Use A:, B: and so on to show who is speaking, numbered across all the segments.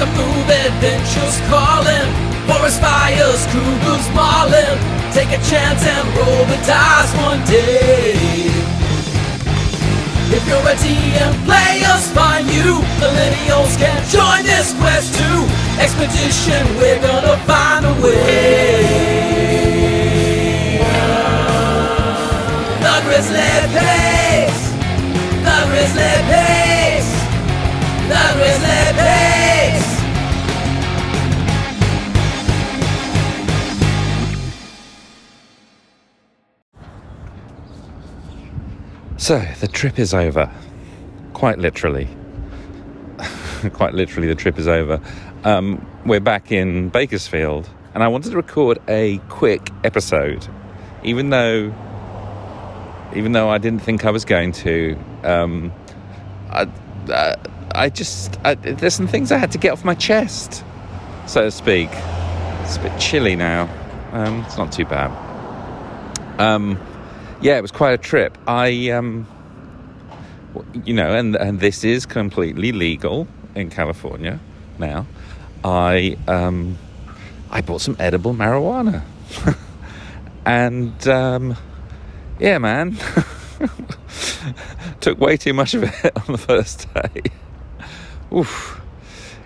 A: A move, adventures calling. Forest fires, cougars mauling. Take a chance and roll the dice one day. If you're a DM, players find you. Millennials can join this quest too. Expedition, we're gonna find a way. The Grizzly Pace. The Grizzly Pace. The Grizzly Pace.
B: So the trip is over. Quite literally. Quite literally, the trip is over. Um, we're back in Bakersfield, and I wanted to record a quick episode, even though, even though I didn't think I was going to. Um, I, uh, I just I, there's some things I had to get off my chest, so to speak. It's a bit chilly now. Um, it's not too bad. Um, yeah, it was quite a trip. I, um, you know, and and this is completely legal in California now. I um, I bought some edible marijuana, and um, yeah, man, took way too much of it on the first day. Oof.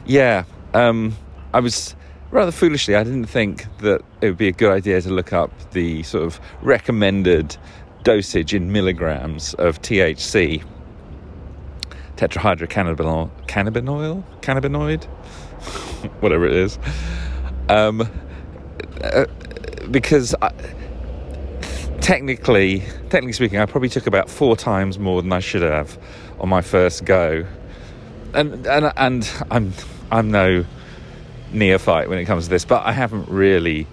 B: Yeah, um, I was rather foolishly. I didn't think that it would be a good idea to look up the sort of recommended dosage in milligrams of THC, tetrahydrocannabinol, cannabinoid, cannabinoid, whatever it is, um, uh, because I, technically, technically speaking, I probably took about four times more than I should have on my first go, and and and I'm I'm no neophyte when it comes to this, but I haven't really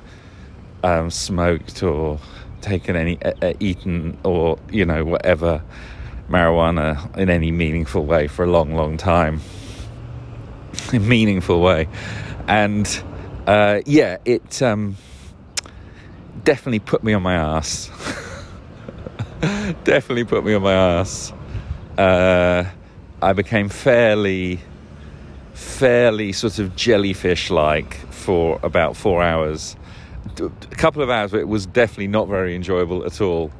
B: um, smoked or taken any, uh, eaten or you know whatever marijuana in any meaningful way for a long, long time. In meaningful way, and uh, yeah, it um, definitely put me on my ass. definitely put me on my ass. Uh, I became fairly fairly sort of jellyfish like for about four hours. A couple of hours, but it was definitely not very enjoyable at all.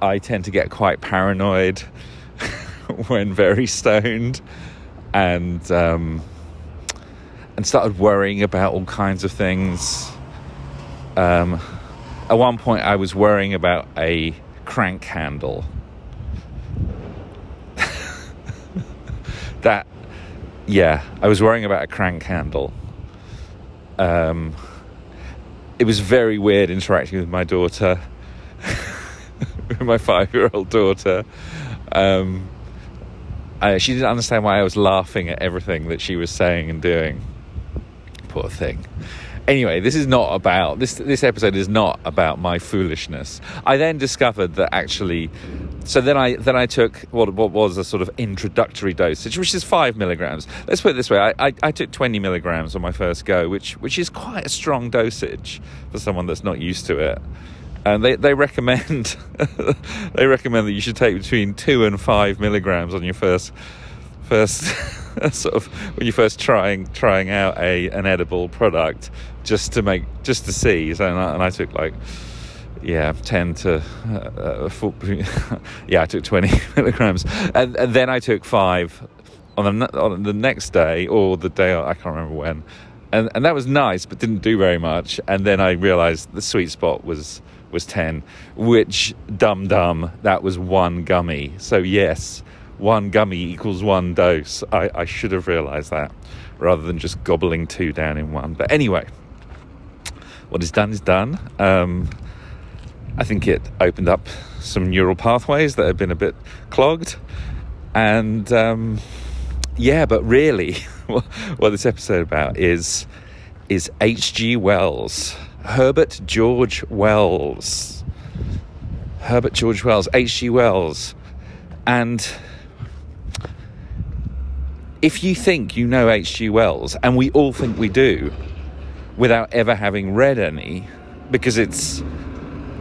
B: I tend to get quite paranoid when very stoned and um, and started worrying about all kinds of things. Um, at one point, I was worrying about a crank handle. that yeah, I was worrying about a crank handle. Um, it was very weird interacting with my daughter, with my five-year-old daughter. Um, I, she didn't understand why I was laughing at everything that she was saying and doing. Poor thing. Anyway, this is not about this. This episode is not about my foolishness. I then discovered that actually, so then I then I took what what was a sort of introductory dosage, which is five milligrams. Let's put it this way: I, I, I took twenty milligrams on my first go, which which is quite a strong dosage for someone that's not used to it. And they, they recommend they recommend that you should take between two and five milligrams on your first first sort of when you're first trying trying out a an edible product just to make just to see. So and I, and I took like yeah, 10 to uh, uh, four, yeah, I took 20 milligrams, and, and then I took five on the on the next day or the day I can't remember when, and and that was nice, but didn't do very much. And then I realised the sweet spot was was 10, which dum dum that was one gummy. So yes, one gummy equals one dose. I, I should have realised that rather than just gobbling two down in one. But anyway, what is done is done. Um, I think it opened up some neural pathways that had been a bit clogged. And um, yeah, but really, what this episode about is is H.G. Wells, Herbert George Wells, Herbert George Wells, H.G. Wells, and if you think you know H.G. Wells, and we all think we do, without ever having read any, because it's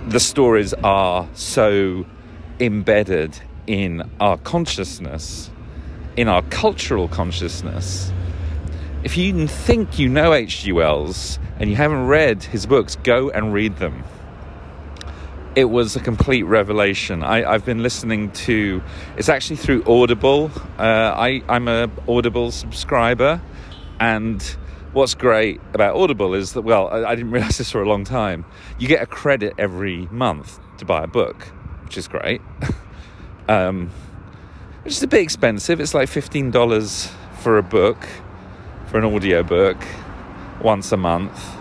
B: the stories are so embedded in our consciousness, in our cultural consciousness, if you think you know H.G. Wells and you haven't read his books, go and read them. It was a complete revelation. I, have been listening to. It's actually through Audible. Uh, I, I'm a Audible subscriber, and what's great about Audible is that well, I, I didn't realize this for a long time. You get a credit every month to buy a book, which is great. um, which is a bit expensive. It's like fifteen dollars for a book for an audio book once a month.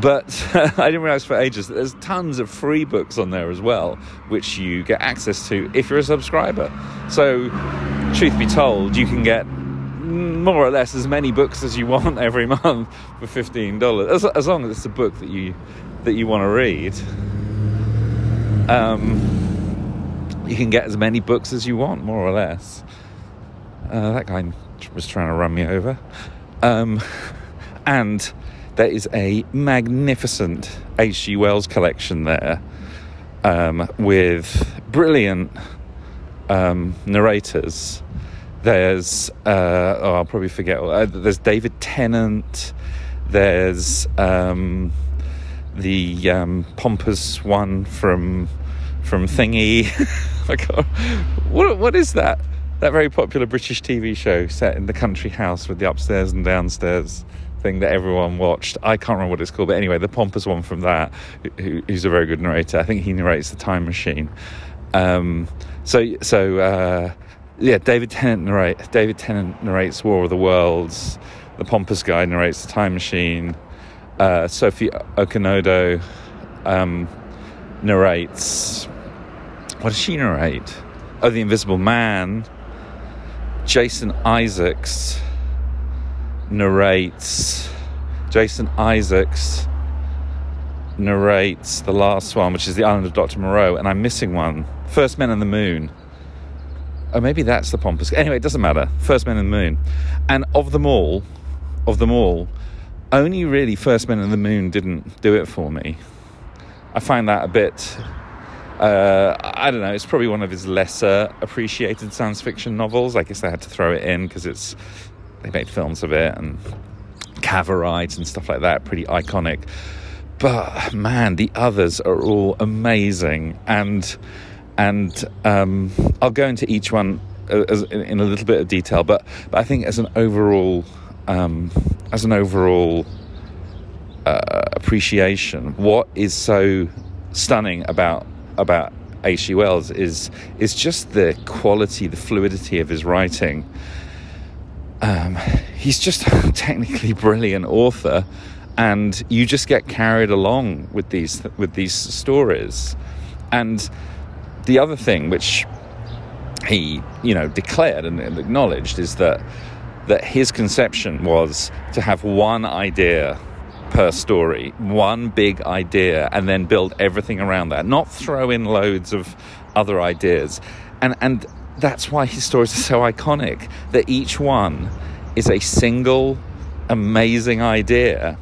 B: But I didn't realize for ages that there's tons of free books on there as well, which you get access to if you're a subscriber. So, truth be told, you can get more or less as many books as you want every month for fifteen dollars, as, as long as it's a book that you that you want to read. Um, you can get as many books as you want, more or less. Uh, that guy was trying to run me over. Um, and there is a magnificent H.G. Wells collection there um, with brilliant um, narrators. There's, uh, oh, I'll probably forget, uh, there's David Tennant, there's um, the um, pompous one from from Thingy. what, what is that? that very popular British TV show set in the country house with the upstairs and downstairs thing that everyone watched. I can't remember what it's called, but anyway, the pompous one from that, who, who's a very good narrator. I think he narrates The Time Machine. Um, so, so uh, yeah, David Tennant narrate. David Tennant narrates War of the Worlds. The pompous guy narrates The Time Machine. Uh, Sophie Okonedo um, narrates. What does she narrate? Oh, The Invisible Man. Jason Isaacs narrates. Jason Isaacs narrates the last one, which is The Island of Dr. Moreau, and I'm missing one. First Men on the Moon. Oh, maybe that's the pompous. Anyway, it doesn't matter. First Men in the Moon. And of them all, of them all, only really First Men in the Moon didn't do it for me. I find that a bit uh, I don't know. It's probably one of his lesser appreciated science fiction novels. I guess they had to throw it in because it's they made films of it and Cavorite and stuff like that. Pretty iconic. But man, the others are all amazing, and and um, I'll go into each one uh, as, in a little bit of detail. But but I think as an overall um, as an overall uh, appreciation, what is so stunning about about H.G. Wells is is just the quality, the fluidity of his writing. Um, he's just a technically brilliant author, and you just get carried along with these with these stories. And the other thing, which he you know declared and, acknowledged, is that that his conception was to have one idea per story, one big idea, and then build everything around that, not throw in loads of other ideas. And, and that's why his stories are so iconic, that each one is a single amazing idea.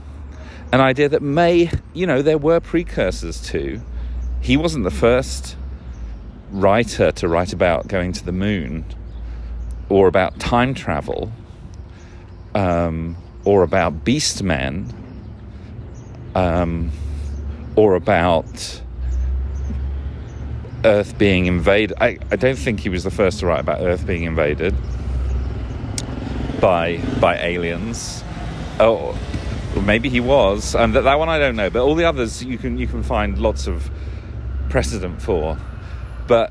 B: An idea that may, you know, there were precursors to. He wasn't the first writer to write about going to the moon or about time travel um, or about beast men um, or about Earth being invaded. I, I don't think he was the first to write about Earth being invaded by by aliens. Oh, maybe he was. And that, that one I don't know, but all the others you can you can find lots of precedent for. But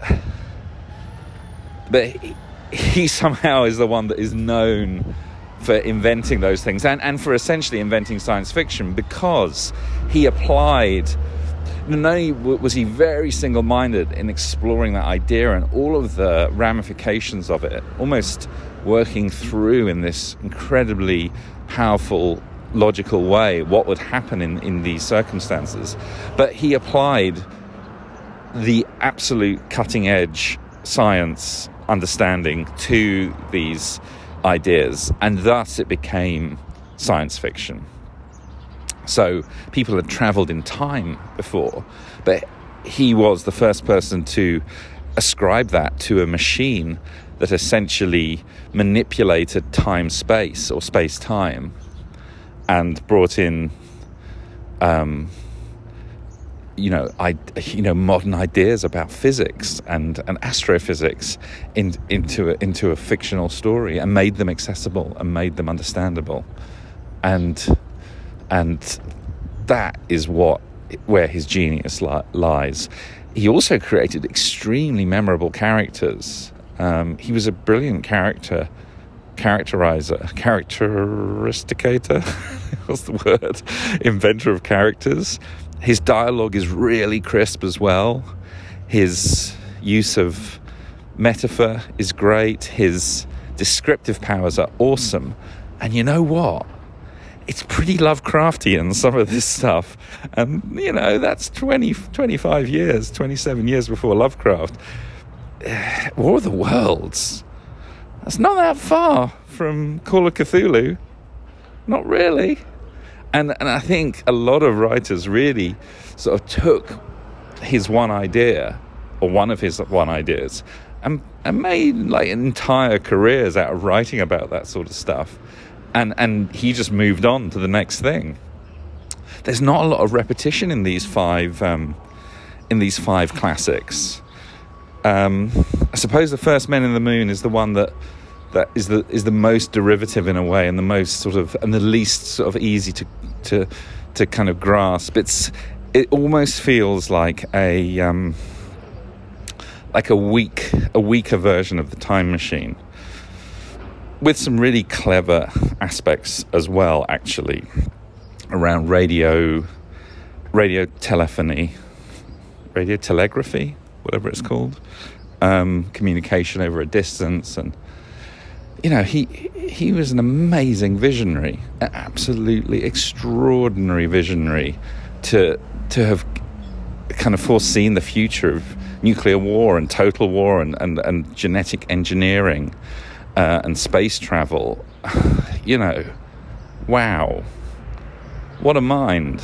B: but he, he somehow is the one that is known for inventing those things and, and for essentially inventing science fiction because he applied not only was he very single minded in exploring that idea and all of the ramifications of it, almost working through in this incredibly powerful, logical way what would happen in, in these circumstances, but he applied the absolute cutting edge science understanding to these ideas, and thus it became science fiction. So people had traveled in time before, but he was the first person to ascribe that to a machine that essentially manipulated time space or space time and brought in, um, you know, I, you know, modern ideas about physics and, and astrophysics in, into a, into a fictional story and made them accessible and made them understandable, and and that is what where his genius li- lies. He also created extremely memorable characters. Um, he was a brilliant character characterizer, characteristicator. What's the word? Inventor of characters. His dialogue is really crisp as well. His use of metaphor is great. His descriptive powers are awesome. And you know what? It's pretty Lovecraftian, some of this stuff. And, you know, that's 20, 25 years, 27 years before Lovecraft. Eh, War of the Worlds. That's not that far from Call of Cthulhu. Not really. And, and I think a lot of writers really sort of took his one idea, or one of his one ideas, and, and made like entire careers out of writing about that sort of stuff. And, and he just moved on to the next thing. There's not a lot of repetition in these five um, in these five classics. Um, I suppose the first Men in the Moon is the one that that is the is the most derivative in a way, and the most sort of and the least sort of easy to to to kind of grasp. It's it almost feels like a um, like a weak a weaker version of the Time Machine, with some really clever aspects as well. Actually, around radio radio telephony, radio telegraphy, whatever it's called, um, communication over a distance and you know, he he was an amazing visionary, an absolutely extraordinary visionary to to have kind of foreseen the future of nuclear war and total war and, and, and genetic engineering uh, and space travel. You know, wow. What a mind.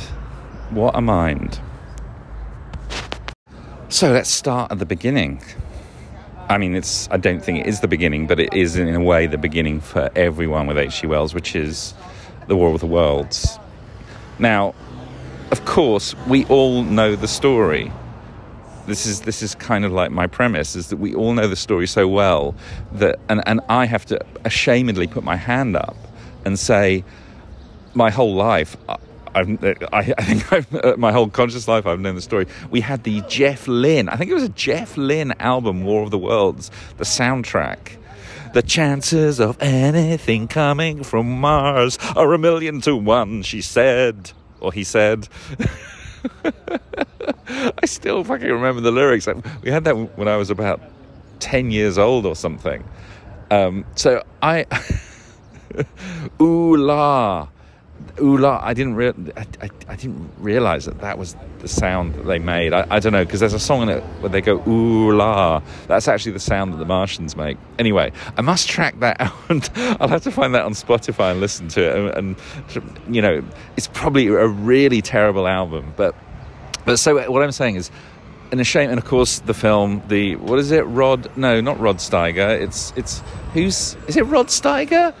B: What a mind. So let's start at the beginning. I mean, it's. I don't think it is the beginning, but it is in a way the beginning for everyone with H.G. Wells, which is the War of the Worlds. Now, of course, we all know the story. This is this is kind of like my premise: is that we all know the story so well that, and and I have to ashamedly put my hand up and say, my whole life. I've, I, I think I've, uh, my whole conscious life I've known the story. We had the Jeff Lynne, I think it was a Jeff Lynne album, War of the Worlds, the soundtrack. The chances of anything coming from Mars are a million to one, she said. Or he said. I still fucking remember the lyrics. We had that when I was about 10 years old or something. Um, so I. Ooh la ooh I didn't re- I, I, I, didn't realize that that was the sound that they made. I, I don't know because there's a song in it where they go ooh la. That's actually the sound that the Martians make. Anyway, I must track that out. I'll have to find that on Spotify and listen to it. And, and you know, it's probably a really terrible album. But but so what I'm saying is. And a shame, and of course the film, the what is it? Rod? No, not Rod Steiger. It's it's who's is it? Rod Steiger?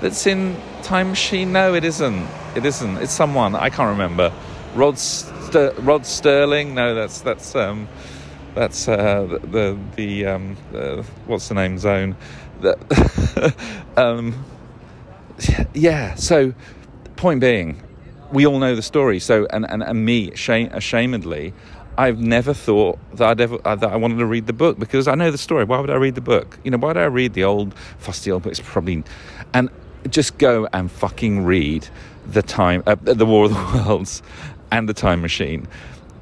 B: That's in Time Machine? No, it isn't. It isn't. It's someone I can't remember. Rod Ster- Rod Serling? No, that's that's um, that's uh, the the, the um, uh, what's the name zone? Um, yeah. So, point being, we all know the story. So, and and, and me, shame, ashamedly, I've never thought that I'd ever that I wanted to read the book because I know the story. Why would I read the book? You know, why would I read the old fusty old books? Probably, and just go and fucking read the time, uh, the War of the Worlds, and the Time Machine.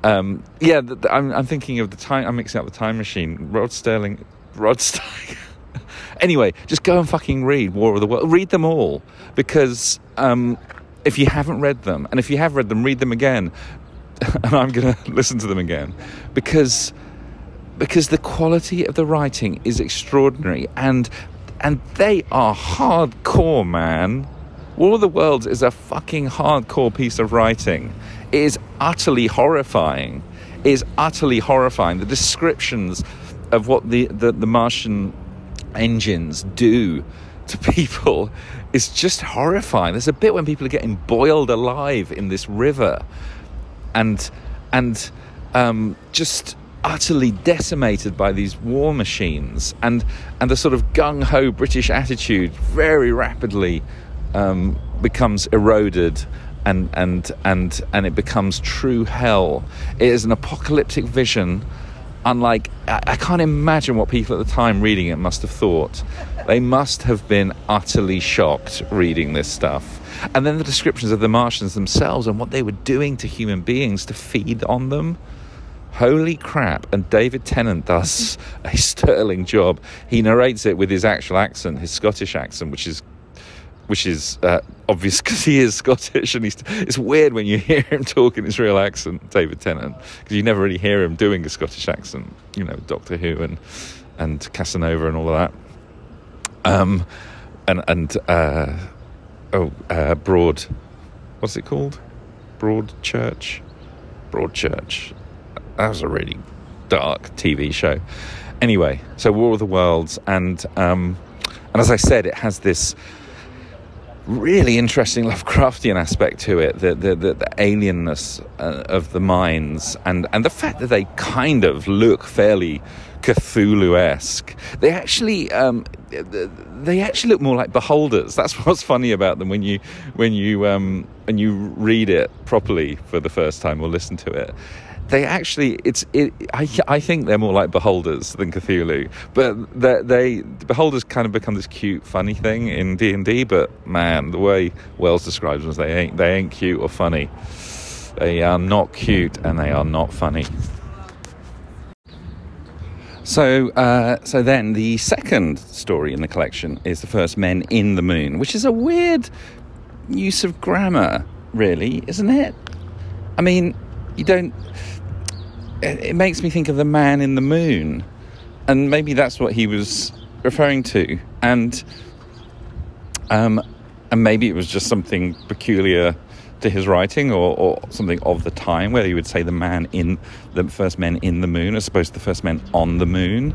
B: Um, yeah, the, the, I'm, I'm, thinking of the time. I'm mixing up the Time Machine. Rod Sterling, Rod Steiger. anyway, just go and fucking read War of the Worlds. Read them all because um, if you haven't read them, and if you have read them, read them again. and I'm going to listen to them again because because the quality of the writing is extraordinary and and they are hardcore, man. War of the Worlds is a fucking hardcore piece of writing. It is utterly horrifying. It is utterly horrifying. The descriptions of what the, the, the Martian engines do to people is just horrifying. There's a bit when people are getting boiled alive in this river, and and um, just utterly decimated by these war machines, and and the sort of gung ho British attitude very rapidly um, becomes eroded. And, and and and it becomes true hell. It is an apocalyptic vision unlike I, I can't imagine what people at the time reading it must have thought. They must have been utterly shocked reading this stuff. And then the descriptions of the Martians themselves and what they were doing to human beings to feed on them. Holy crap. And David Tennant does a sterling job. He narrates it with his actual accent, his Scottish accent, which is which is uh, obvious because he is Scottish, and he's, it's weird when you hear him talk in his real accent, David Tennant, because you never really hear him doing a Scottish accent. You know, Doctor Who and and Casanova and all of that. Um, and and uh, oh, uh, Broad, what's it called? Broad Church, Broadchurch. That was a really dark TV show. Anyway, so War of the Worlds, and um, and as I said, it has this really interesting Lovecraftian aspect to it, the the, the, the alienness uh, of the minds, and and the fact that they kind of look fairly Cthulhu-esque. They actually um, they actually look more like beholders. That's what's funny about them when you when you um, when you read it properly for the first time or listen to it they actually it's it, I, I think they're more like beholders than Cthulhu but they, they beholders kind of become this cute funny thing in D&D but man the way Wells describes them is they ain't they ain't cute or funny they are not cute and they are not funny so, uh, so then the second story in the collection is the first men in the moon, which is a weird use of grammar, really, isn't it? I mean, you don't it makes me think of the man in the moon, and maybe that's what he was referring to, and um, and maybe it was just something peculiar to his writing or, or something of the time where he would say the man in the first men in the moon as opposed to the first men on the moon.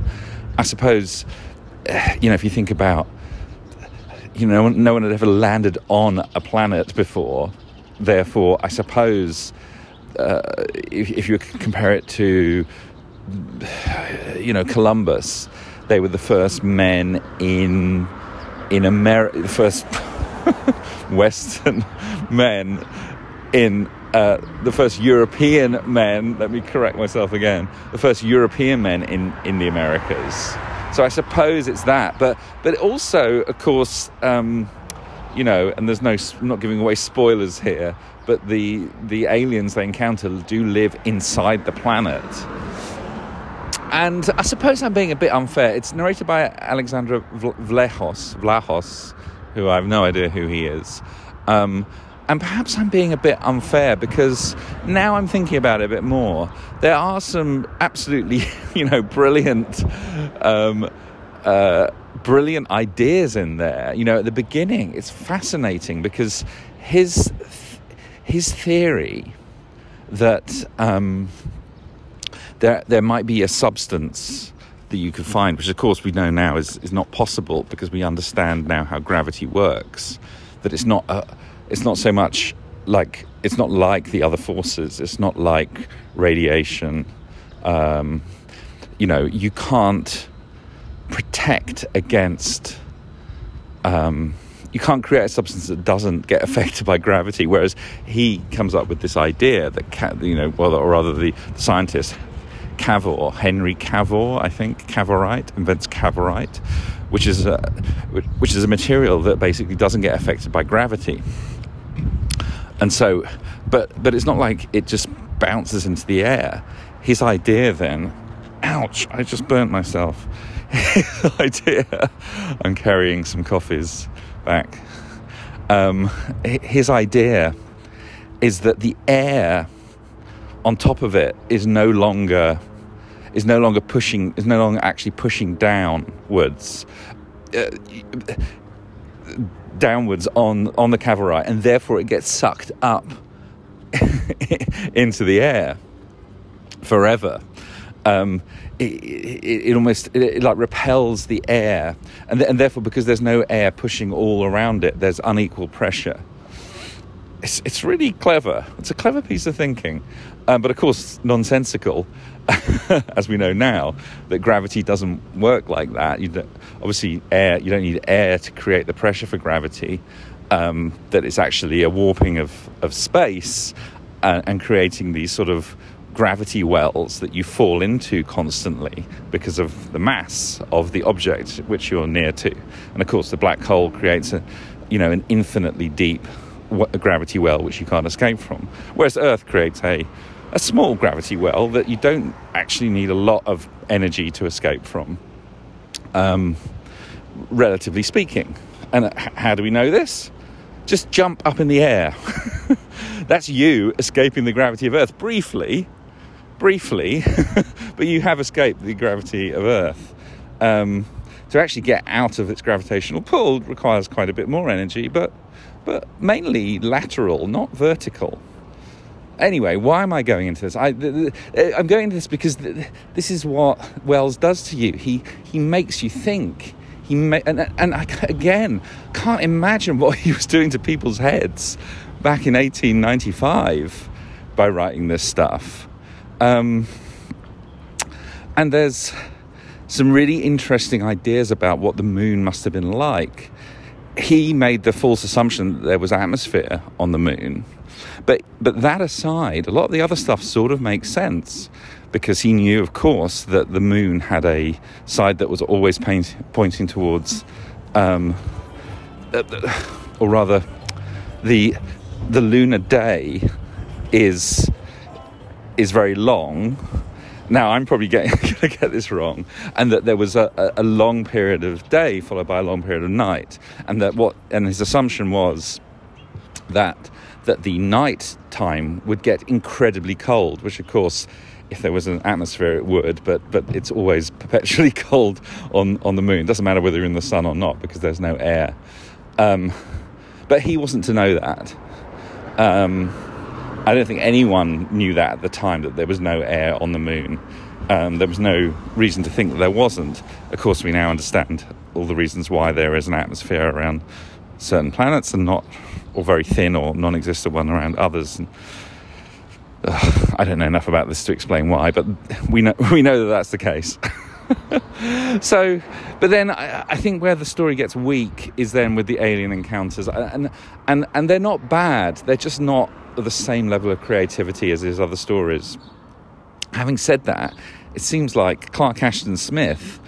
B: I suppose you know if you think about you know no one had ever landed on a planet before. Therefore I suppose uh, if, if, you compare it to, you know, Columbus, they were the first men in in America, the first Western men in uh, the first European men. Let me correct myself again. The first European men in in the Americas. So I suppose it's that, but but also, of course. Um, you know, and there's no, I'm not giving away spoilers here, but the the aliens they encounter do live inside the planet. And I suppose I'm being a bit unfair. It's narrated by Alexander Vlahos, Vlahos, who I have no idea who he is. Um, and perhaps I'm being a bit unfair because now I'm thinking about it a bit more. There are some absolutely, you know, brilliant, um, uh, brilliant ideas in there. You know, at the beginning, it's fascinating because his his theory that um, there there might be a substance that you could find, which of course we know now is, is not possible because we understand now how gravity works. That it's not a, it's not so much like it's not like the other forces. It's not like radiation. Um, you know, you can't protect against. Um, you can't create a substance that doesn't get affected by gravity. Whereas he comes up with this idea that, you know, well, or rather the, scientist Cavor, Henry Cavor, I think, Cavorite, invents Cavorite, which is a, which is a material that basically doesn't get affected by gravity. And so, but but it's not like it just bounces into the air. His idea then, ouch! I just burnt myself. His idea. I'm carrying some coffees back. Um, his idea is that the air on top of it is no longer is no longer pushing is no longer actually pushing downwards uh, downwards on on the cavorite and therefore it gets sucked up into the air forever um, it, it, it, almost it, it, like repels the air, and, th- and therefore because there's no air pushing all around it, there's unequal pressure. It's, it's really clever. It's a clever piece of thinking, um, but of course nonsensical, as we know now that gravity doesn't work like that. You obviously air. You don't need air to create the pressure for gravity. Um, that it's actually a warping of of space uh, and creating these sort of gravity wells that you fall into constantly because of the mass of the object which you're near to. And of course, the black hole creates a, you know, an infinitely deep gravity well which you can't escape from. Whereas Earth creates a a small gravity well that you don't actually need a lot of energy to escape from, um, relatively speaking. And how do we know this? Just jump up in the air. That's you escaping the gravity of Earth briefly, briefly, but you have escaped the gravity of Earth. Um, to actually get out of its gravitational pull requires quite a bit more energy, but but mainly lateral, not vertical. Anyway, why am I going into this? I, am going into this because this is what Wells does to you. He he makes you think. He ma- and and I again can't imagine what he was doing to people's heads back in 1895 by writing this stuff. Um, and there's some really interesting ideas about what the moon must have been like. He made the false assumption that there was atmosphere on the moon. But, but that aside, a lot of the other stuff sort of makes sense because he knew, of course, that the moon had a side that was always paint, pointing towards, um, uh, or rather, the the lunar day is is very long. Now I'm probably going to get this wrong, and that there was a, a, long period of day followed by a long period of night, and that what and his assumption was that that the night time would get incredibly cold, which of course if there was an atmosphere it would but but it's always perpetually cold on on the moon. Doesn't matter whether you're in the sun or not because there's no air. Um, but he wasn't to know that. Um, I don't think anyone knew that at the time that there was no air on the moon. Um, there was no reason to think that there wasn't. Of course, we now understand all the reasons why there is an atmosphere around certain planets and not, or very thin or non existent one around others. And, uh, I don't know enough about this to explain why, but we know, we know that that's the case. so, but then I, I, think where the story gets weak is then with the alien encounters, and and and they're not bad. They're just not the same level of creativity as his other stories. Having said that, it seems like Clark Ashton Smith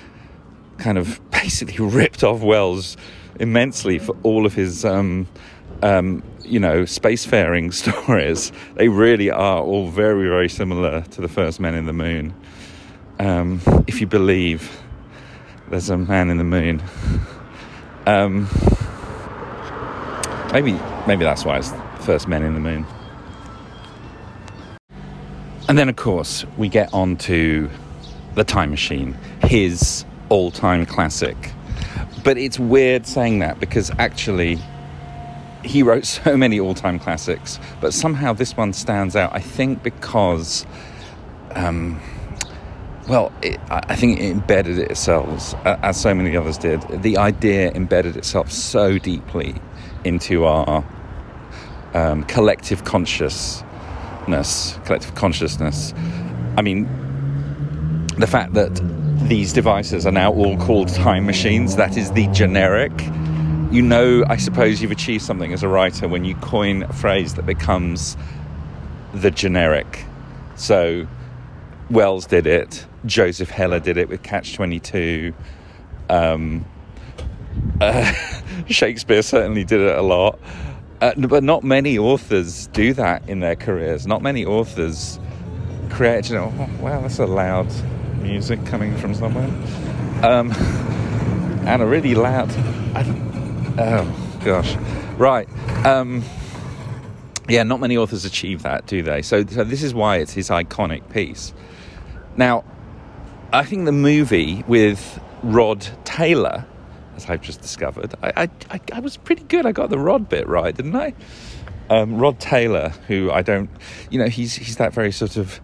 B: kind of basically ripped off Wells immensely for all of his. Um, um, you know, spacefaring stories, they really are all very, very similar to the first Men in the Moon um, if you believe there's a man in the moon. Um, maybe, maybe that's why it's the first men in the moon. And then, of course, we get on to the Time Machine, his all-time classic. But it's weird saying that because actually he wrote so many all-time classics, but somehow this one stands out. I think because um, well, it, I think it embedded itself, as so many others did. The idea embedded itself so deeply into our um, collective consciousness. Collective consciousness. I mean, the fact that these devices are now all called time machines, that is the generic. You know, I suppose you've achieved something as a writer when you coin a phrase that becomes the generic. So, Wells did it. Joseph Heller did it with Catch 22. Um, uh, Shakespeare certainly did it a lot. Uh, but not many authors do that in their careers. Not many authors create, you know, oh, wow, that's a loud music coming from somewhere. Um, and a really loud. oh, gosh. Right. Um, yeah, not many authors achieve that, do they? So, so this is why it's his iconic piece. Now, I think the movie with Rod Taylor, as I've just discovered, I, I, I was pretty good. I got the Rod bit right, didn't I? Um, Rod Taylor, who I don't, you know, he's he's that very sort of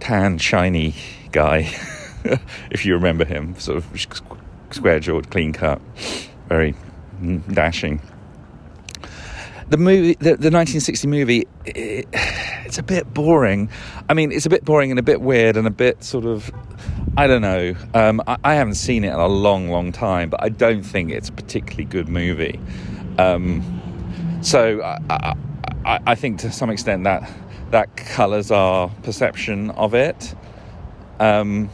B: tan, shiny guy, if you remember him, sort of square jawed, clean cut, very dashing. The movie, the, the 1960 movie, it, it's a bit boring. I mean, it's a bit boring and a bit weird and a bit sort of, I don't know. Um, I, I, haven't seen it in a long, long time, but I don't think it's a particularly good movie. Um, so I, I, I think to some extent that that colours our perception of it. Um,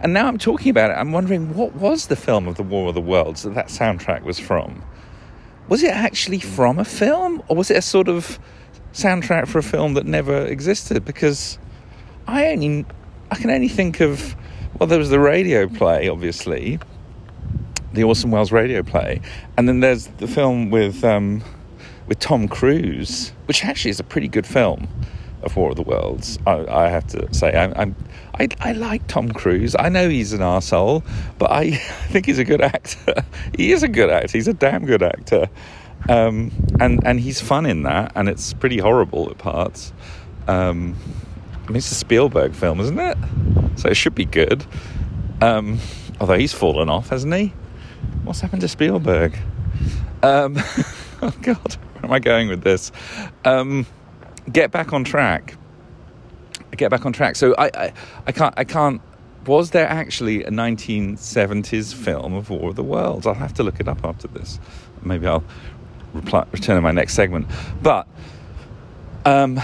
B: and now I'm talking about it, I'm wondering what was the film of the War of the Worlds that that soundtrack was from? Was it actually from a film, or was it a sort of soundtrack for a film that never existed? Because I only, I can only think of, well, there was the radio play, obviously, the Orson Welles radio play, and then there's the film with um, with Tom Cruise, which actually is a pretty good film of War of the Worlds. I, I have to say, I'm, I'm I, I, like Tom Cruise. I know he's an asshole, but I, I think he's a good actor. he is a good actor. He's a damn good actor, um, and and he's fun in that, and it's pretty horrible at parts. Um, I mean, it's a Spielberg film, isn't it? So it should be good. Um, although he's fallen off, hasn't he? What's happened to Spielberg? Um, oh God, where am I going with this? Um, get back on track. Get back on track. So I, I, I can't, I can't. Was there actually a 1970s film of War of the Worlds? I'll have to look it up after this. Maybe I'll reply, return in my next segment. But um,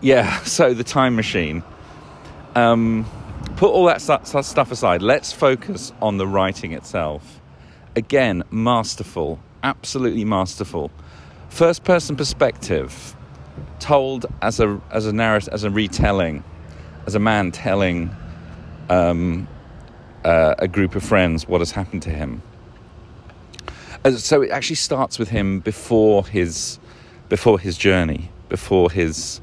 B: yeah, so the time machine. Um, put all that stuff aside. Let's focus on the writing itself. Again, masterful, absolutely masterful. First person perspective told as a as a narrative as a retelling, as a man telling um, uh, a group of friends what has happened to him. so it actually starts with him before his before his journey, before his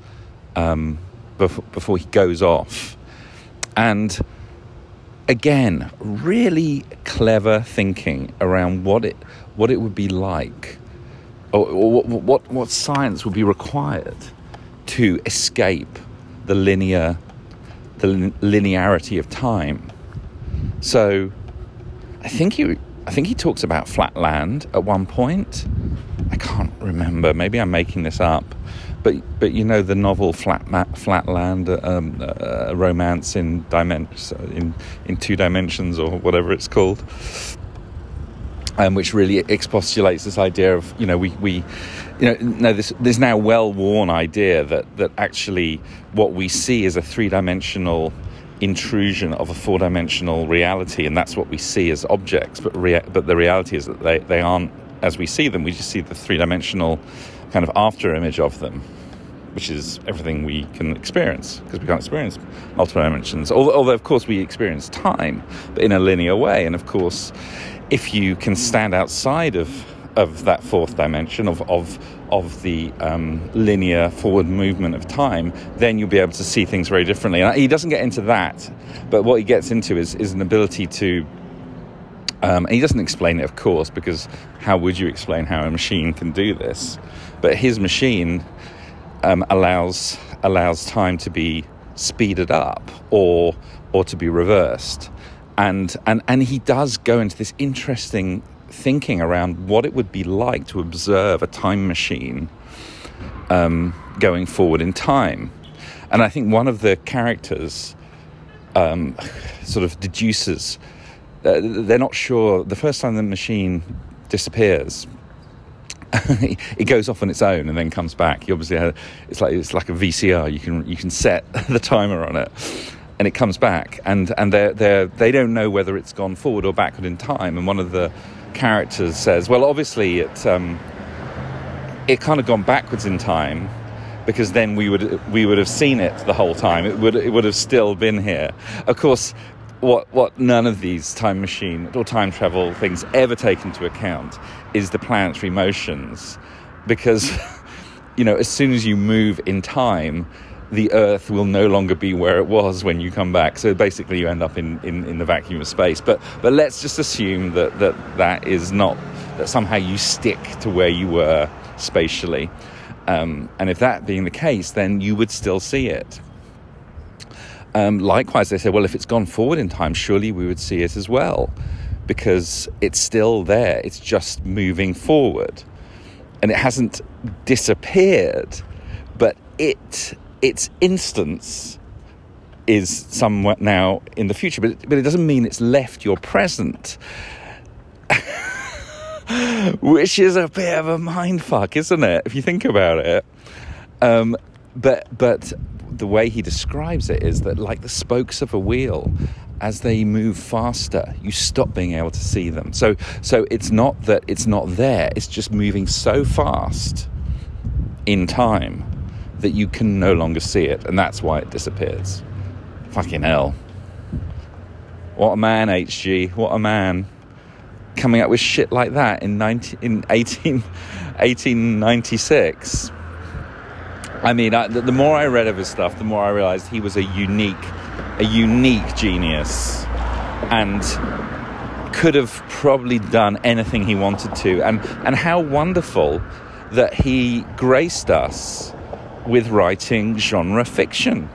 B: um, before, before he goes off, and again, really clever thinking around what it what it would be like or, or what, what, what science would be required to escape the linear the linearity of time. So, I think he I think he talks about Flatland at one point. I can't remember. Maybe I'm making this up. But but you know the novel Flat Flatland, um, uh, romance in dimensions in in two dimensions or whatever it's called um, which really expostulates this idea of you know we, we you know no this there's now well worn idea that that actually what we see is a three dimensional intrusion of a four dimensional reality and that's what we see as objects but rea- but the reality is that they, they aren't as we see them. We just see the three dimensional kind of after image of them which is everything we can experience because we can't experience multiple dimensions. Although, although of course we experience time but in a linear way. And of course if you can stand outside of of that fourth dimension of of of the um, linear forward movement of time, then you'll be able to see things very differently. And he doesn't get into that, but what he gets into is is an ability to. Um, and he doesn't explain it, of course, because how would you explain how a machine can do this? But his machine um, allows allows time to be speeded up or or to be reversed and and and he does go into this interesting thinking around what it would be like to observe a time machine um, going forward in time. And I think one of the characters um, sort of deduces uh, they're not sure. The first time the machine disappears, it goes off on its own and then comes back. You obviously have, it's like it's like a VCR. You can you can set the timer on it and it comes back, and and they they they don't know whether it's gone forward or backward in time. And one of the characters says, "Well, obviously it um, it kind of gone backwards in time." Because then we would we would have seen it the whole time. It would it would have still been here. Of course, what what none of these time machine or time travel things ever take into account is the planetary motions, because you know as soon as you move in time, the Earth will no longer be where it was when you come back. So basically, you end up in, in, in the vacuum of space. But but let's just assume that, that that is not that somehow you stick to where you were spatially. Um, and if that being the case, then you would still see it. Um, likewise, they say, well, if it's gone forward in time, surely we would see it as well, because it's still there. It's just moving forward, and it hasn't disappeared, but it its instance is somewhat now in the future, but but it doesn't mean it's left your present. Which is a bit of a mind fuck, isn't it? If you think about it. Um, but but the way he describes it is that like the spokes of a wheel as they move faster you stop being able to see them so so it's not that it's not there it's just moving so fast in time that you can no longer see it and that's why it disappears. Fucking hell. What a man hg what a man. Coming up with shit like that in 19 in 18 1896 I mean, I, the, the, more I read of his stuff, the more I realized he was a unique, a unique genius, and could have probably done anything he wanted to. And and how wonderful that he graced us with writing genre fiction.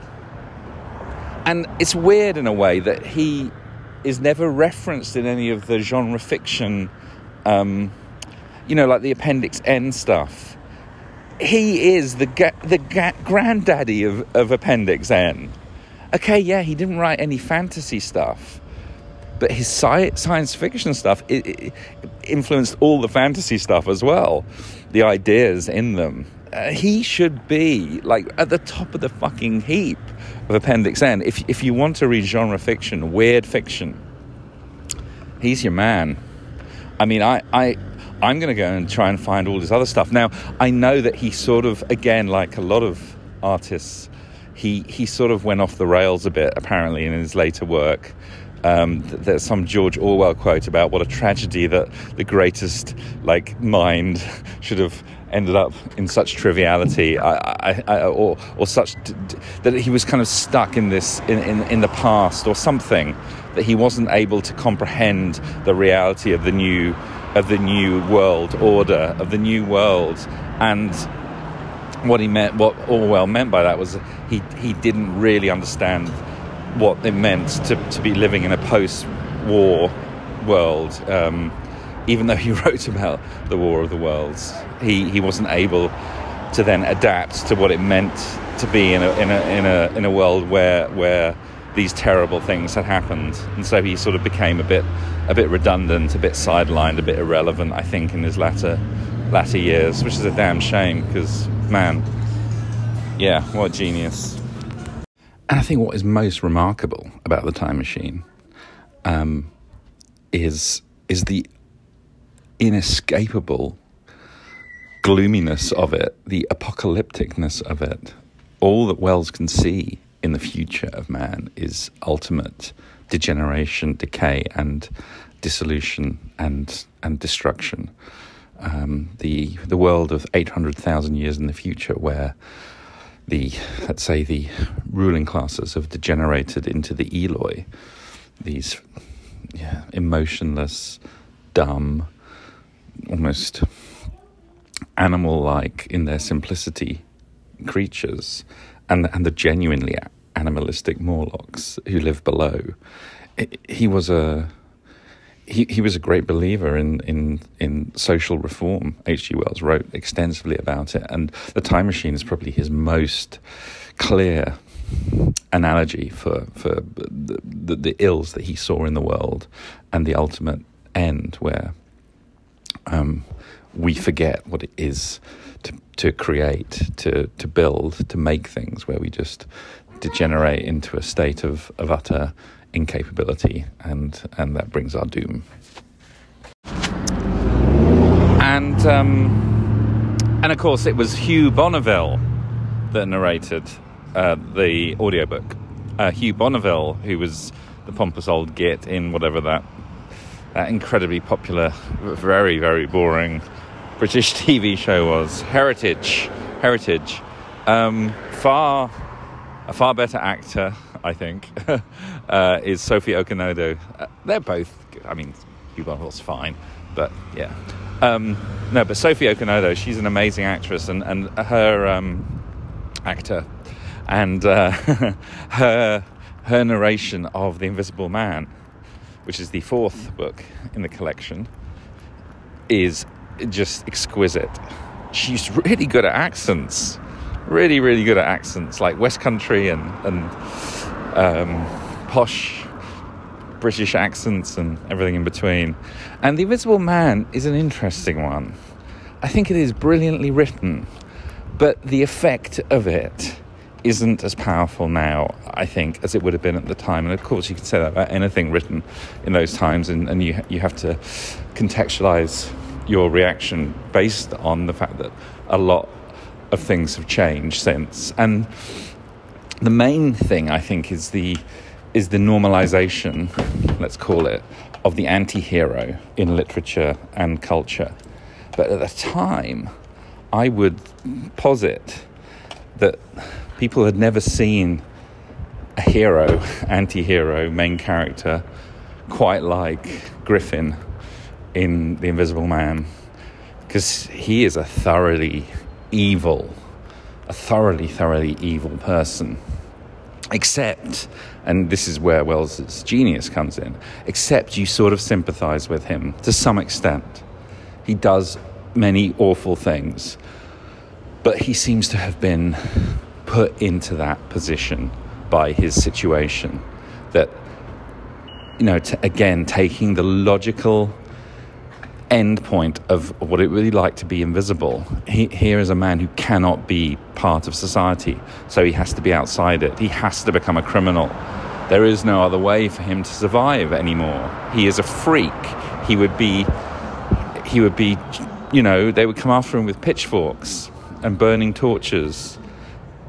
B: And it's weird in a way that he is never referenced in any of the genre fiction, um, you know, like the Appendix N stuff he is the ga- the ga- granddaddy of, of Appendix N. Okay, yeah, he didn't write any fantasy stuff, but his sci- science fiction stuff it, it influenced all the fantasy stuff as well. The ideas in them. Uh, he should be like at the top of the fucking heap of Appendix N. If if you want to read genre fiction, weird fiction, he's your man. I mean, I, I I'm going to go and try and find all this other stuff. Now, I know that he sort of, again, like a lot of artists, he, he sort of went off the rails a bit, apparently, in his later work. Um, there's some George Orwell quote about what a tragedy that the greatest like mind should have ended up in such triviality, I, I, I, or or such that he was kind of stuck in this in, in, in the past or something that he wasn't able to comprehend the reality of the new of the new world order, of the new world. And what he meant, what Orwell meant by that was he, he didn't really understand what it meant to, to be living in a post war world. Um, even though he wrote about the War of the Worlds, he, he wasn't able to then adapt to what it meant to be in a, in a, in a, in a world where, where these terrible things had happened. And so he sort of became a bit a bit redundant, a bit sidelined, a bit irrelevant, I think, in his latter latter years, which is a damn shame because, man, yeah, what a genius. And I think what is most remarkable about the time machine um, is is the inescapable gloominess of it, the apocalypticness of it. All that Wells can see in the future of man is ultimate degeneration, decay, and dissolution and and destruction. Um, the the world of eight hundred thousand years in the future, where the let's say the ruling classes have degenerated into the Eloi, these yeah, emotionless, dumb, almost animal-like in their simplicity creatures, and and the genuinely animalistic Morlocks who live below. He was a he, he was a great believer in, in, in social reform. H.G. Wells wrote extensively about it, and the time machine is probably his most clear analogy for, for the, the, the ills that he saw in the world and the ultimate end where um, we forget what it is to, to create, to, to build, to make things, where we just degenerate into a state of, of utter incapability, and, and that brings our doom. And, um, and of course, it was Hugh Bonneville that narrated uh, the audiobook. Uh, Hugh Bonneville, who was the pompous old git in whatever that, that incredibly popular, very, very boring British TV show was, Heritage. Heritage. Um, far a far better actor, I think, uh, is Sophie Okonedo. Uh, they're both, I mean, Hugh Bonneville's fine, but yeah. Um, no, but Sophie Okonedo, she's an amazing actress, and, and her um, actor, and uh, her her narration of The Invisible Man, which is the fourth book in the collection, is just exquisite. She's really good at accents, really, really good at accents, like West Country and and um, posh British accents and everything in between. And The Invisible Man is an interesting one. I think it is brilliantly written, but the effect of it isn't as powerful now, I think, as it would have been at the time. And of course, you can say that about anything written in those times, and, and you, you have to contextualize your reaction based on the fact that a lot of things have changed since. And the main thing, I think, is the is the normalization, let's call it, of the anti hero in literature and culture. But at the time, I would posit that people had never seen a hero, anti hero, main character quite like Griffin in The Invisible Man because he is a thoroughly evil, a thoroughly, thoroughly evil person. Except, and this is where Wells's genius comes in, except you sort of sympathize with him to some extent. He does many awful things, but he seems to have been put into that position by his situation that, you know, t- again, taking the logical end point of what it really like to be invisible. He, here is a man who cannot be part of society, so he has to be outside it. He has to become a criminal. There is no other way for him to survive anymore. He is a freak. He would be, he would be, you know, they would come after him with pitchforks and burning torches,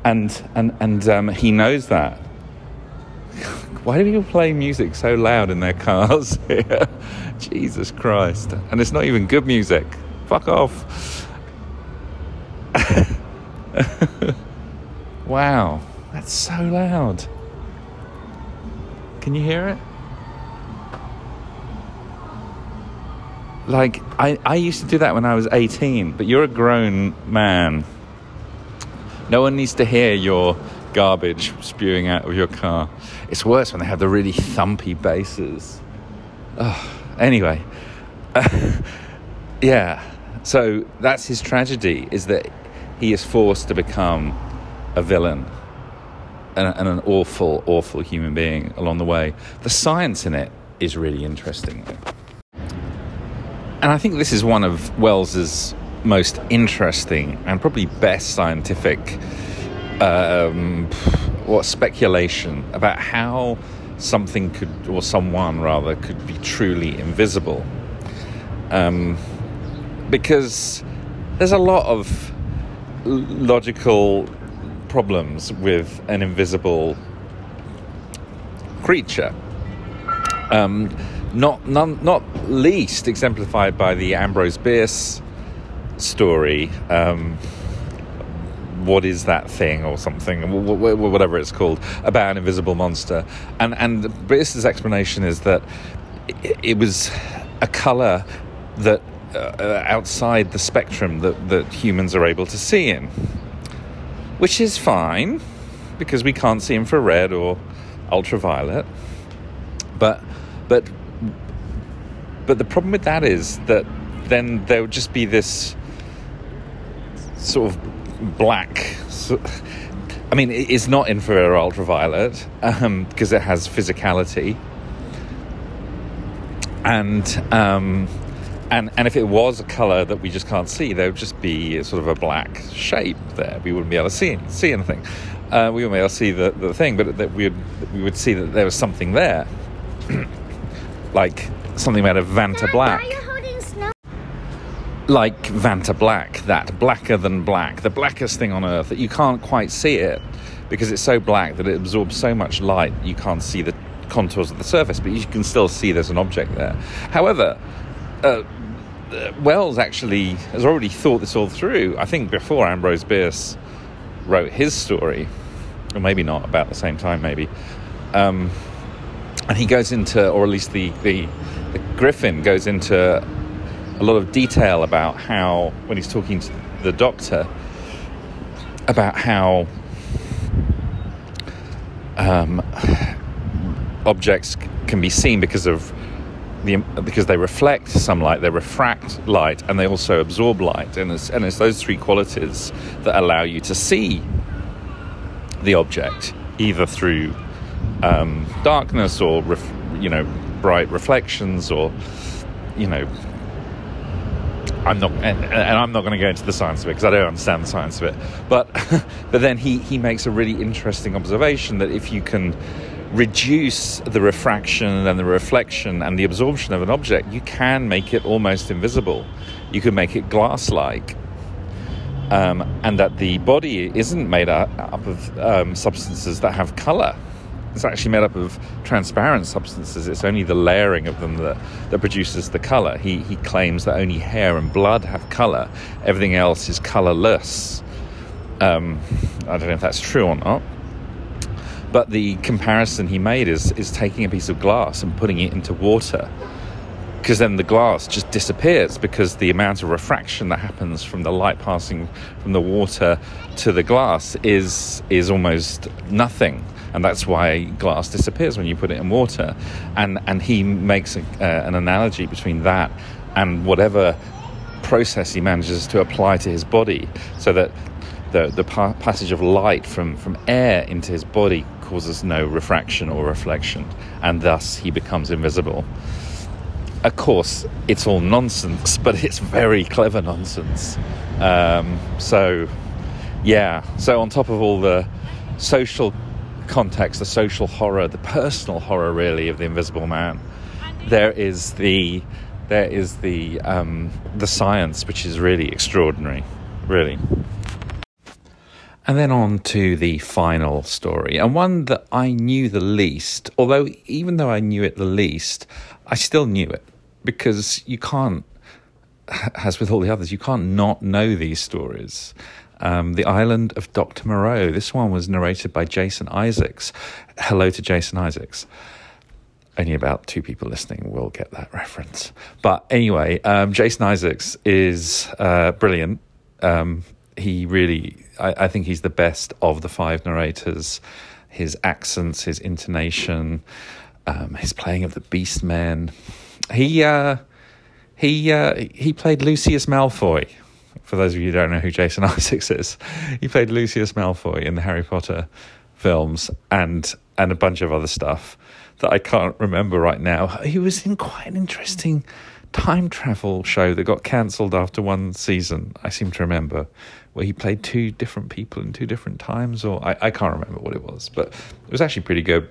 B: and and and um, he knows that. Why do people play music so loud in their cars here? Jesus Christ. And it's not even good music. Fuck off. wow, that's so loud. Can you hear it? Like, I, I used to do that when I was 18, but you're a grown man. No one needs to hear your garbage spewing out of your car. It's worse when they have the really thumpy basses. Oh, anyway, yeah. So that's his tragedy: is that he is forced to become a villain and, and an awful, awful human being along the way. The science in it is really interesting. And I think this is one of Wells's most interesting and probably best scientific um, what speculation about how something could, or someone rather, could be truly invisible. Um, because there's a lot of logical problems with an invisible creature. Um, not none, not least exemplified by the Ambrose Bierce story. Um, what is that thing or something, whatever it's called, about an invisible monster. And and Bierce's explanation is that it, was a color that uh, outside the spectrum that, that humans are able to see in, which is fine because we can't see infrared or ultraviolet. But but but the problem with that is that then there would just be this sort of black. So, I mean, it's not infrared or ultraviolet um, because it has physicality, and um, and and if it was a color that we just can't see, there would just be sort of a black shape there. We wouldn't be able to see see anything. Uh, we wouldn't be able to see the, the thing, but that we would we would see that there was something there, like something made of Vanta black like Vanta Black, that blacker than black, the blackest thing on earth that you can't quite see it because it's so black that it absorbs so much light you can't see the contours of the surface, but you can still see there's an object there. However, uh, Wells actually has already thought this all through. I think before Ambrose Bierce wrote his story, or maybe not, about the same time, maybe. Um, and he goes into, or at least the, the, the Griffin goes into a lot of detail about how, when he's talking to the doctor, about how um, objects can be seen because of the, because they reflect some light, they refract light, and they also absorb light. And it's, and it's those three qualities that allow you to see the object, either through um, darkness or ref, you know bright reflections, or you know. I'm not, and, and I'm not going to go into the science of it because I don't understand the science of it. But, but then he he makes a really interesting observation that if you can reduce the refraction and the reflection and the absorption of an object, you can make it almost invisible. You can make it glass like. Um, and that the body isn't made up, of um, substances that have color. It's actually made up of transparent substances. It's only the layering of them that, that produces the color. He, he claims that only hair and blood have color, everything else is colorless. Um, I don't know if that's true or not. But the comparison he made is, is taking a piece of glass and putting it into water because then the glass just disappears because the amount of refraction that happens from the light passing from the water to the glass is is almost nothing and that's why glass disappears when you put it in water and and he makes a, uh, an analogy between that and whatever process he manages to apply to his body so that the, the pa- passage of light from, from air into his body causes no refraction or reflection, and thus he becomes invisible. Of course, it's all nonsense, but it's very clever nonsense. Um, so, yeah, so on top of all the social context, the social horror, the personal horror, really, of the Invisible Man, there is the there is the um, the science, which is really extraordinary, really. And then on to the final story, and one that I knew the least, although even though I knew it the least, I still knew it because you can't, as with all the others, you can't not know these stories. Um, the Island of Dr. Moreau. This one was narrated by Jason Isaacs. Hello to Jason Isaacs. Only about two people listening will get that reference. But anyway, um, Jason Isaacs is uh, brilliant. Um, he really, I, I, think he's the best of the five narrators. His accents, his intonation, um, his playing of the Beast Man. He uh, he uh, he played Lucius Malfoy. For those of you who don't know who Jason Isaacs is, he played Lucius Malfoy in the Harry Potter films and and a bunch of other stuff that I can't remember right now. He was in quite an interesting time travel show that got cancelled after one season. I seem to remember where he played two different people in two different times, or I, I can't remember what it was, but it was actually pretty good.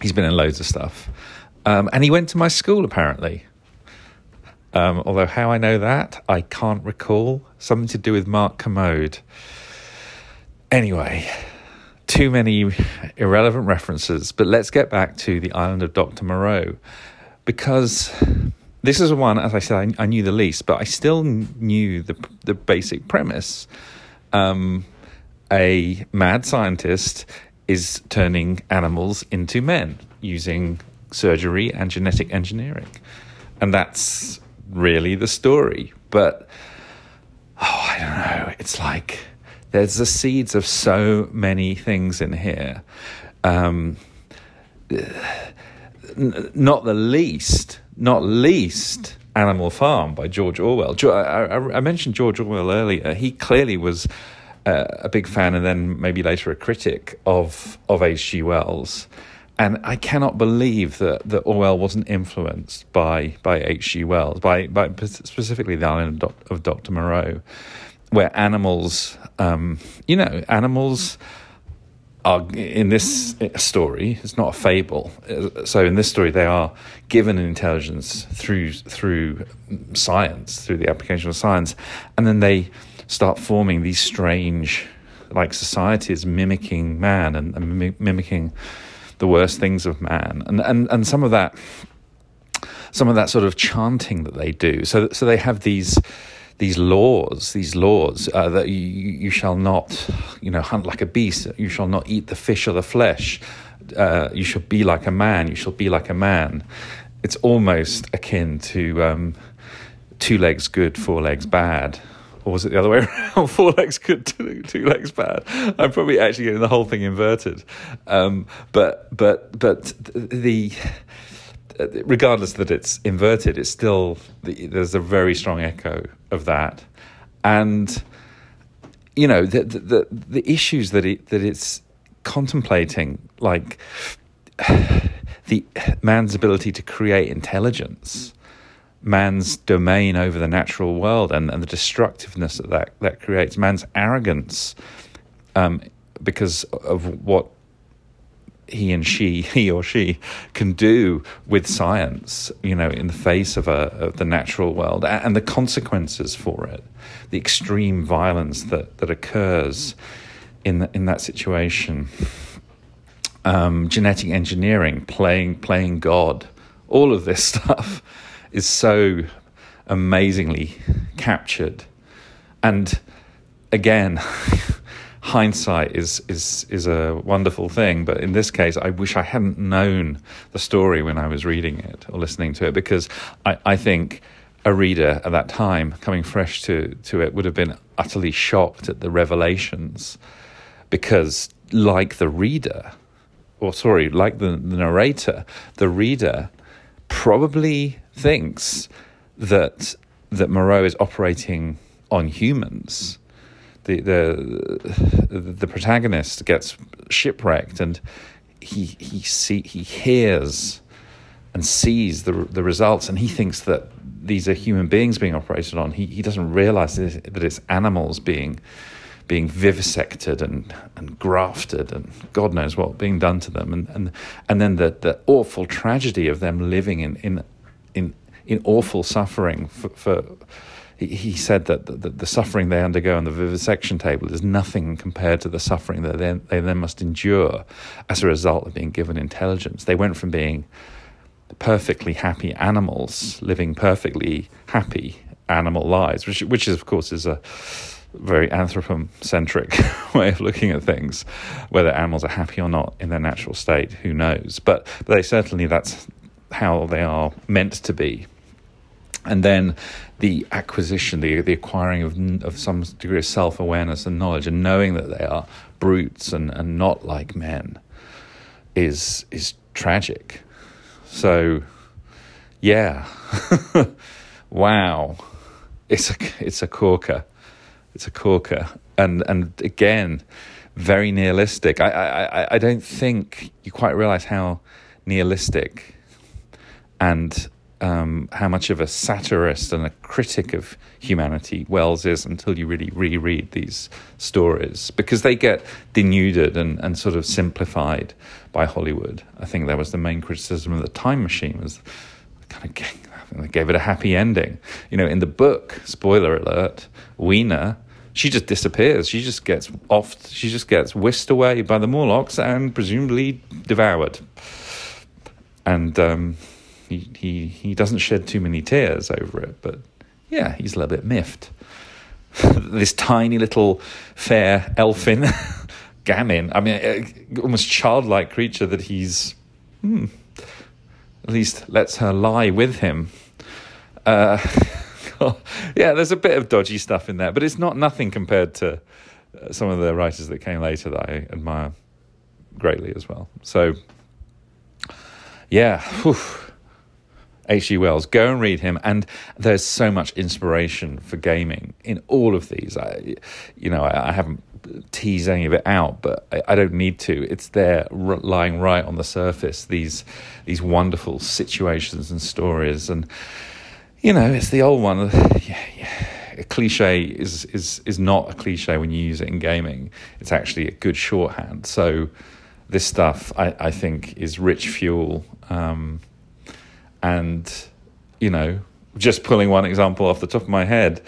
B: He's been in loads of stuff. Um, and he went to my school apparently. Um, although how I know that, I can't recall. Something to do with Mark Kermode. Anyway, too many irrelevant references, but let's get back to the island of Dr. Moreau. Because this is one, as I said, I, I, knew the least, but I still knew the the basic premise. Um, a mad scientist is turning animals into men using surgery and genetic engineering, and that's really the story. But oh, I don't know. It's like there's the seeds of so many things in here. Um, not the least not least Animal Farm by George Orwell. I, mentioned George Orwell earlier. He clearly was uh, a big fan and then maybe later a critic of of H.G. Wells. And I cannot believe that, that Orwell wasn't influenced by by H.G. Wells, by, by specifically the island of Dr. Moreau, where animals, um, you know, animals are in this story it's not a fable so in this story they are given an intelligence through through science through the application of science and then they start forming these strange like societies mimicking man and, and mimicking the worst things of man and and and some of that some of that sort of chanting that they do so so they have these these laws, these laws uh, that you, you shall not, you know, hunt like a beast. You shall not eat the fish or the flesh. Uh, you shall be like a man. You shall be like a man. It's almost akin to um, two legs good, four legs bad, or was it the other way around? Four legs good, two, two legs bad. I'm probably actually getting the whole thing inverted. Um, but but but the regardless that it's inverted, it's still there's a very strong echo of that, and you know the the the issues that it that it's contemplating, like the man's ability to create intelligence man's domain over the natural world and, and the destructiveness that, that that creates, man's arrogance um, because of what he and she, he or she, can do with science, you know, in the face of, a, of the natural world and the consequences for it, the extreme violence that, that occurs in, the, in that situation. Um, genetic engineering, playing, playing God, all of this stuff is so amazingly captured. And again, hindsight is is is a wonderful thing, but in this case, I wish I hadn't known the story when I was reading it or listening to it because I, I think a reader at that time coming fresh to to it would have been utterly shocked at the revelations because like the reader or sorry like the, the narrator the reader probably thinks that that Moreau is operating on humans. The the the protagonist gets shipwrecked, and he he see he hears and sees the the results, and he thinks that these are human beings being operated on. He he doesn't realize that it's animals being being vivisected and, and grafted and God knows what being done to them and and, and then the, the awful tragedy of them living in, in in awful suffering for, for he said that the, suffering they undergo on the vivisection table is nothing compared to the suffering that they, they then must endure as a result of being given intelligence. They went from being perfectly happy animals, living perfectly happy animal lives, which, which is, of course, is a very anthropocentric way of looking at things. Whether animals are happy or not in their natural state, who knows? But they certainly that's how they are meant to be. And then the acquisition, the the acquiring of of some degree of self awareness and knowledge, and knowing that they are brutes and, and not like men, is is tragic. So, yeah, wow, it's a it's a corker, it's a corker, and and again, very nihilistic. I I I don't think you quite realize how nihilistic and um, how much of a satirist and a critic of humanity Wells is until you really reread these stories because they get denuded and, and sort of simplified by Hollywood. I think that was the main criticism of the Time Machine was kind of they gave it a happy ending. You know, in the book, spoiler alert, Weena she just disappears. She just gets off. She just gets whisked away by the Morlocks and presumably devoured. And um, he, he, he doesn't shed too many tears over it, but yeah, he's a little bit miffed. this tiny little fair elfin gamin, I mean, almost childlike creature that he's, hmm, at least lets her lie with him. Uh, yeah, there's a bit of dodgy stuff in there, but it's not nothing compared to uh, some of the writers that came later that I admire greatly as well. So, yeah, whew. H.G. Wells. Go and read him, and there's so much inspiration for gaming in all of these. I, you know, I, I haven't teased any of it out, but I, I don't need to. It's there, r- lying right on the surface. These these wonderful situations and stories, and you know, it's the old one. Yeah, yeah. A cliche is is is not a cliche when you use it in gaming. It's actually a good shorthand. So this stuff, I, I think, is rich fuel. Um, and you know, just pulling one example off the top of my head,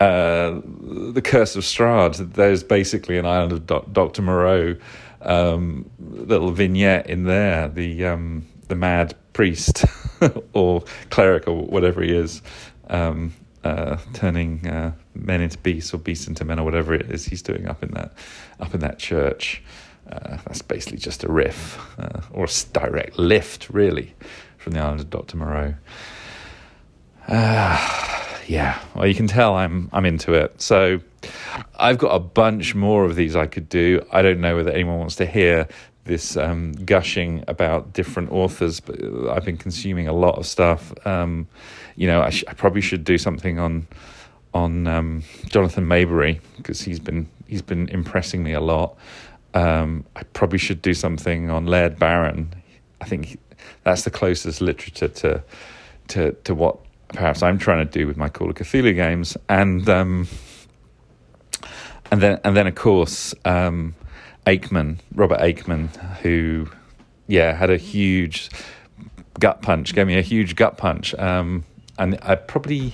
B: uh, the Curse of Strahd. There's basically an Island of Do- Doctor Moreau um, little vignette in there. The um, the mad priest or cleric or whatever he is. Um, uh, turning uh, men into beasts or beasts into men or whatever it is he's doing up in that up in that church. Uh, that's basically just a riff uh, or a direct lift, really, from the island of Dr. Moreau. Uh, yeah, well, you can tell I'm I'm into it. So I've got a bunch more of these I could do. I don't know whether anyone wants to hear this um, gushing about different authors, but I've been consuming a lot of stuff. Um, you know, I, sh- I, probably should do something on on um, Jonathan Maberry because he's been he's been impressing me a lot. Um, I probably should do something on Laird Barron. I think that's the closest literature to to to what perhaps I'm trying to do with my Call of Cthulhu games, and um, and then and then of course um, Aickman, Robert Aickman, who yeah had a huge gut punch, gave me a huge gut punch, um, and I probably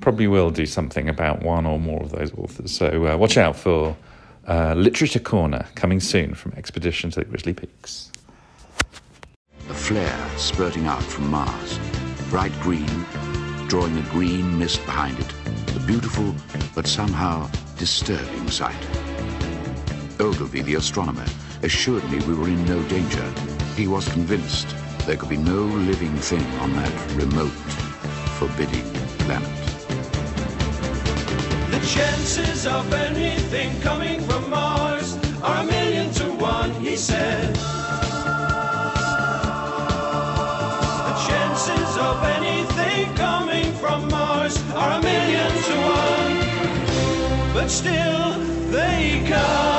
B: probably will do something about one or more of those authors. So uh, watch out for uh, Literature Corner coming soon from Expedition to the Grizzly Peaks.
C: A flare spurting out from Mars, bright green, drawing a green mist behind it. A beautiful but somehow disturbing sight. Ogilvy, the astronomer, assured me we were in no danger. He was convinced there could be no living thing on that remote, forbidding planet.
A: The chances of anything coming from Mars are a million to one, he said. Of anything coming from Mars are a million to one, but still they come.